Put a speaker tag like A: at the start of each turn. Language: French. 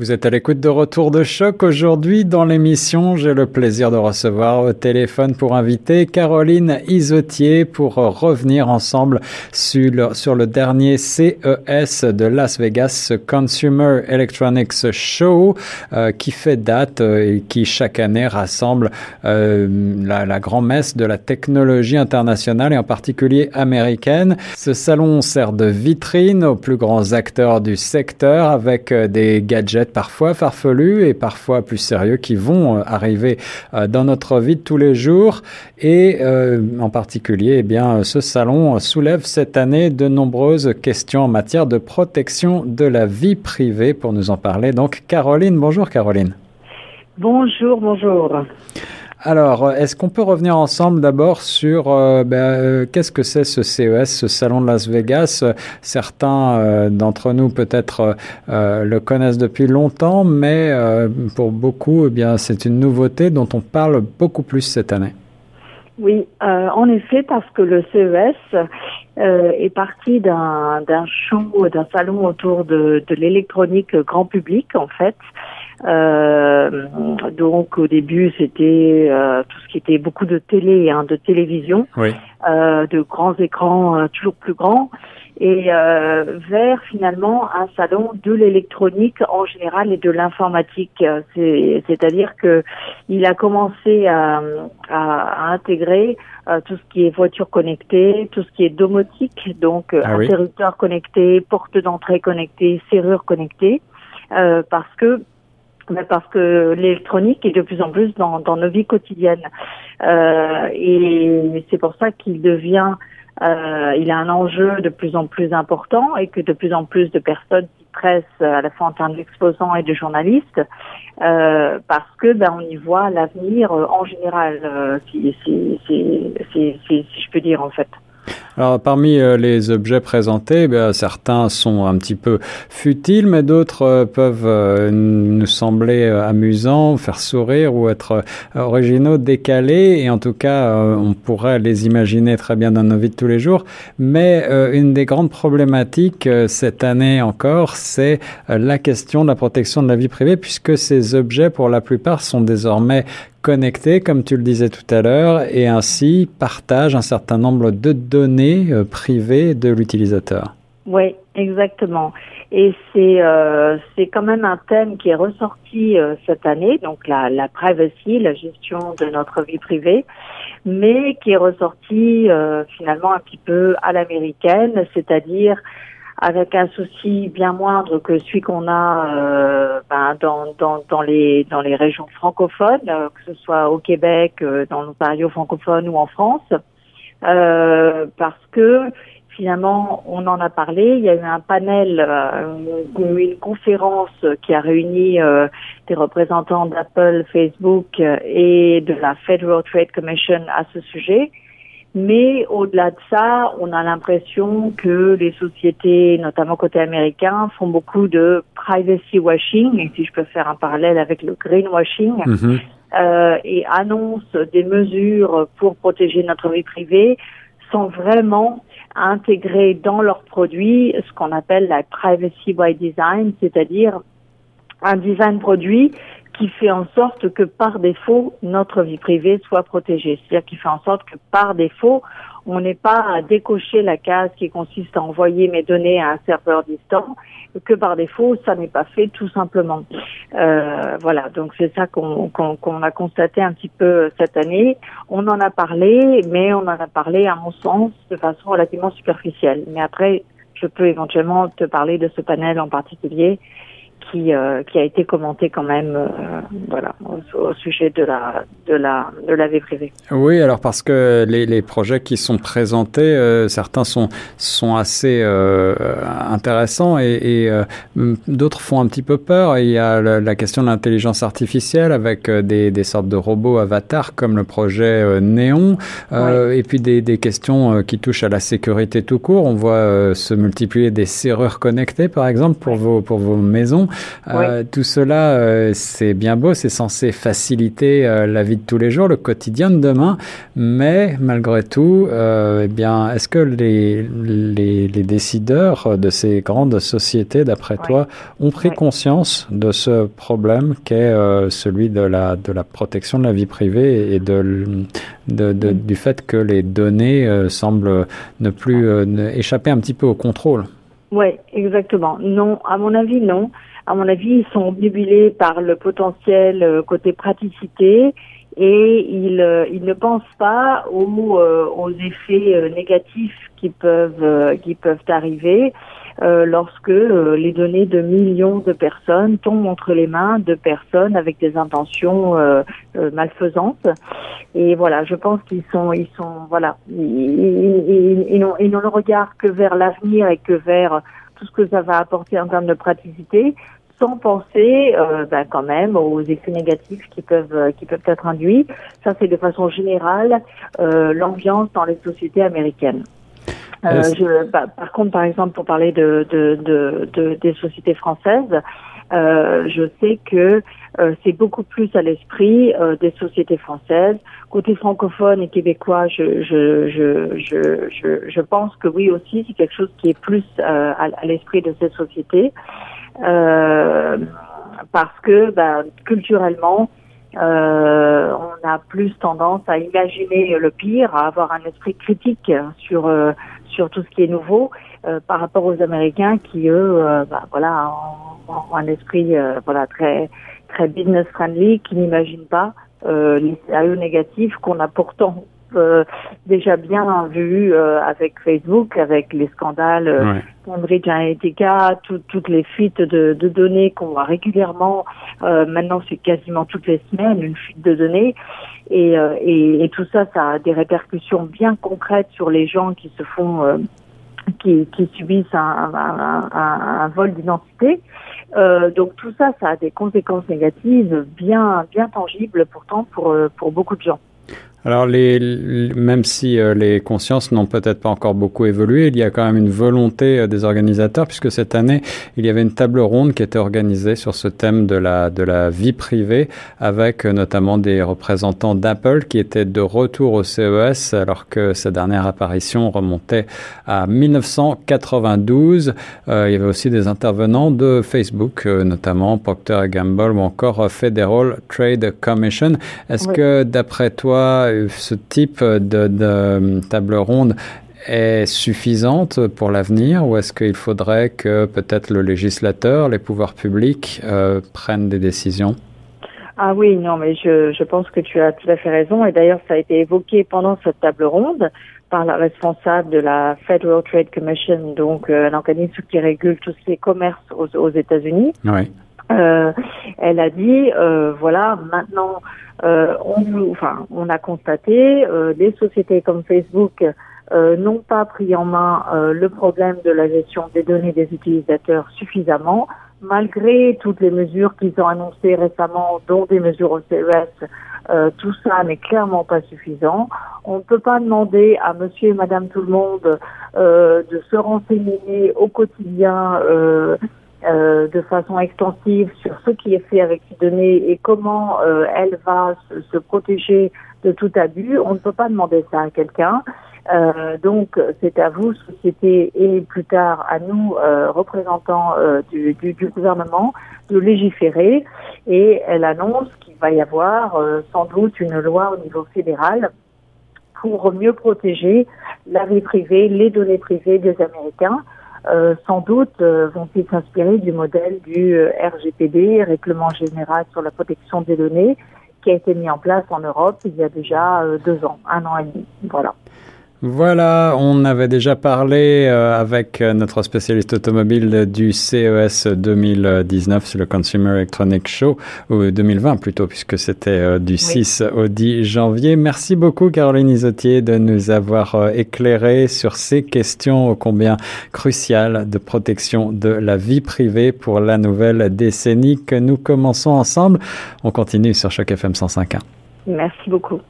A: Vous êtes à l'écoute de Retour de choc. Aujourd'hui, dans l'émission, j'ai le plaisir de recevoir au téléphone pour inviter Caroline Isotier pour revenir ensemble sur le, sur le dernier CES de Las Vegas, Consumer Electronics Show, euh, qui fait date euh, et qui chaque année rassemble euh, la, la grand-messe de la technologie internationale et en particulier américaine. Ce salon sert de vitrine aux plus grands acteurs du secteur avec des gadgets parfois farfelus et parfois plus sérieux qui vont euh, arriver euh, dans notre vie de tous les jours. Et euh, en particulier, eh bien, ce salon soulève cette année de nombreuses questions en matière de protection de la vie privée. Pour nous en parler, donc Caroline. Bonjour Caroline.
B: Bonjour, bonjour.
A: Alors, est-ce qu'on peut revenir ensemble d'abord sur euh, ben, euh, qu'est-ce que c'est ce CES, ce salon de Las Vegas? Certains euh, d'entre nous peut-être le connaissent depuis longtemps, mais pour beaucoup, eh bien, c'est une nouveauté dont on parle beaucoup plus cette année.
B: Oui, en effet, parce que le CES est parti d'un show, d'un salon autour de, de l'électronique grand public, en fait. Euh, donc au début c'était euh, tout ce qui était beaucoup de télé, hein, de télévision, euh, de grands écrans euh, toujours plus grands, et euh, vers finalement un salon de l'électronique en général et de l'informatique. C'est-à-dire que il a commencé à, à, à intégrer tout ce qui est voiture connectée, tout ce qui est domotique, donc ah interrupteur connecté, porte d'entrée connectée, serrure connectée, parce que mais parce que l'électronique est de plus en plus dans, dans nos vies quotidiennes. Euh, et c'est pour ça qu'il devient, euh, il a un enjeu de plus en plus important et que de plus en plus de personnes s'y pressent à la fois en termes d'exposants et de journalistes, euh, parce que ben on y voit l'avenir en général, euh, si, si, si, si je peux dire en fait.
A: Alors, parmi euh, les objets présentés, eh certains sont un petit peu futiles, mais d'autres euh, peuvent euh, nous sembler amusants, faire sourire ou être originaux, décalés. Et en tout cas, on pourrait les imaginer très bien dans nos vies de tous les jours. Mais une des grandes problématiques cette année encore, c'est la question de la protection de la vie privée, puisque ces objets, pour la plupart, sont désormais connectés, comme tu le disais tout à l'heure, et ainsi partagent un certain nombre de données euh, privées de l'utilisateur.
B: Oui, exactement. Et c'est euh, c'est quand même un thème qui est ressorti euh, cette année, donc la, la privacy, la gestion de notre vie privée, mais qui est ressorti finalement un petit peu à l'américaine, c'est-à-dire avec un souci bien moindre que celui qu'on a dans, dans, dans, les, dans les régions francophones, euh, que ce soit au Québec, euh, dans l'Ontario francophone ou en France, euh, parce que finalement, on en a parlé. Il y a eu un panel, une conférence qui a réuni des représentants d'Apple, Facebook et de la Federal Trade Commission à ce sujet. Mais au-delà de ça, on a l'impression que les sociétés, notamment côté américain, font beaucoup de privacy washing, et si je peux faire un parallèle avec le greenwashing, mm euh, et annoncent des mesures pour protéger notre vie privée sans vraiment intégrer dans leurs produits ce qu'on appelle la privacy by design, c'est-à-dire un design produit qui fait en sorte que par défaut, notre vie privée soit protégée. C'est-à-dire qui fait en sorte que par défaut, on n'est pas à décocher la case qui consiste à envoyer mes données à un serveur distant, que par défaut, ça n'est pas fait tout simplement. Euh, voilà, donc c'est ça qu'on a constaté un petit peu cette année. On en a parlé, mais on en a parlé, à mon sens, de façon relativement superficielle. Mais après, je peux éventuellement te parler de ce panel en particulier qui, euh, qui a été commenté quand même euh, voilà, au, sujet de la, de, la, de la vie privée.
A: Oui, alors parce que les, les projets qui sont présentés, euh, certains sont, sont assez intéressants et, et d'autres font un petit peu peur. Il y a la, question de l'intelligence artificielle avec des, des sortes de robots avatars comme le projet Néon et puis des, des questions qui touchent à la sécurité tout court. On voit se multiplier des serrures connectées par exemple pour, vos, pour vos maisons. Tout cela, c'est bien beau, c'est censé faciliter la vie de tous les jours, le quotidien de demain, mais malgré tout, eh bien, est-ce que les, les, les, décideurs de ces grandes sociétés, d'après toi, ont pris conscience de ce problème qu'est celui de la, de la protection de la vie privée et de, de, de du fait que les données semblent ne plus échapper un petit peu au contrôle?
B: Oui, exactement. Non, à mon avis, non. À mon avis, ils sont obnubilés par le potentiel euh, côté praticité et ils, euh, ils ne pensent pas aux, euh, effets négatifs qui peuvent arriver lorsque les données de millions de personnes tombent entre les mains de personnes avec des intentions malfaisantes. Et voilà, je pense qu'ils sont, ils sont, voilà, ils, ils, n'ont, le regard que vers l'avenir et que vers tout ce que ça va apporter en termes de praticité, sans penser euh, ben, quand même aux effets négatifs qui peuvent qui peuvent être induits. Ça, c'est de façon générale euh, l'ambiance dans les sociétés américaines. Euh, je, bah, par contre, par exemple, pour parler de, de, de, de des sociétés françaises, euh, je sais que euh, c'est beaucoup plus à l'esprit euh, des sociétés françaises. Côté francophone et québécois, je, je, je, je, je, je pense que oui aussi, c'est quelque chose qui est plus euh, à, à l'esprit de ces sociétés. Parce que bah, culturellement, euh, on a plus tendance à imaginer le pire, à avoir un esprit critique sur sur tout ce qui est nouveau euh, par rapport aux Américains qui eux, euh, bah, voilà, ont, un esprit euh, voilà très très business friendly, qui n'imaginent pas les scénarios négatifs qu'on a pourtant déjà bien vu avec Facebook, avec les scandales Cambridge Analytica, toutes les fuites de, de données qu'on voit régulièrement. maintenant, c'est quasiment toutes les semaines une fuite de données. Et, et, et, tout ça, ça a des répercussions bien concrètes sur les gens qui se font qui, qui subissent un, un, un, un vol d'identité. Euh, donc tout ça, ça a des conséquences négatives bien bien tangibles pourtant pour euh, pour beaucoup de gens.
A: Alors, les, même si euh, les consciences n'ont peut-être pas encore beaucoup évolué, il y a quand même une volonté euh, des organisateurs, puisque cette année, il y avait une table ronde qui était organisée sur ce thème de la, de la vie privée, avec euh, notamment des représentants d'Apple qui étaient de retour au CES, alors que sa dernière apparition remontait à 1992. il y avait aussi des intervenants de Facebook, notamment Procter Gamble ou encore Federal Trade Commission. Est-ce que, d'après toi, ce type de, table ronde est suffisante pour l'avenir ou est-ce qu'il faudrait que peut-être le législateur, les pouvoirs publics euh, prennent des décisions?
B: Ah oui, non, mais je, je pense que tu as tout à fait raison et d'ailleurs ça a été évoqué pendant cette table ronde par la responsable de la Federal Trade Commission, donc euh, un organisme qui régule tout ce qui est commerce aux, aux États-Unis.
A: Oui.
B: Euh, elle a dit, euh, voilà, maintenant, euh, on, enfin, on a constaté, euh, des sociétés comme Facebook euh, n'ont pas pris en main le problème de la gestion des données des utilisateurs suffisamment, malgré toutes les mesures qu'ils ont annoncées récemment, dont des mesures au CES. tout ça n'est clairement pas suffisant. On ne peut pas demander à monsieur et madame tout le monde de se renseigner au quotidien euh, de façon extensive sur ce qui est fait avec ces données et comment euh, elle va se, protéger de tout abus. On ne peut pas demander ça à quelqu'un. Euh, donc c'est à vous, société, et plus tard à nous, représentants du, du, du, gouvernement, de légiférer. Et elle annonce qu'il va y avoir sans doute une loi au niveau fédéral pour mieux protéger la vie privée, les données privées des Américains. Euh, sans doute euh, vont-ils s'inspirer du modèle du euh, RGPD, Règlement général sur la protection des données, qui a été mis en place en Europe il y a déjà deux ans, un an et demi. Voilà.
A: Voilà, on avait déjà parlé euh, avec euh, notre spécialiste automobile du CES 2019 sur le Consumer Electronics Show, ou 2020 plutôt, puisque c'était euh, du 6 au 10 janvier. Merci beaucoup Caroline Isotier de nous avoir éclairé sur ces questions ô combien cruciales de protection de la vie privée pour la nouvelle décennie que nous commençons ensemble. On continue sur Choc FM 105.1.
B: Merci beaucoup.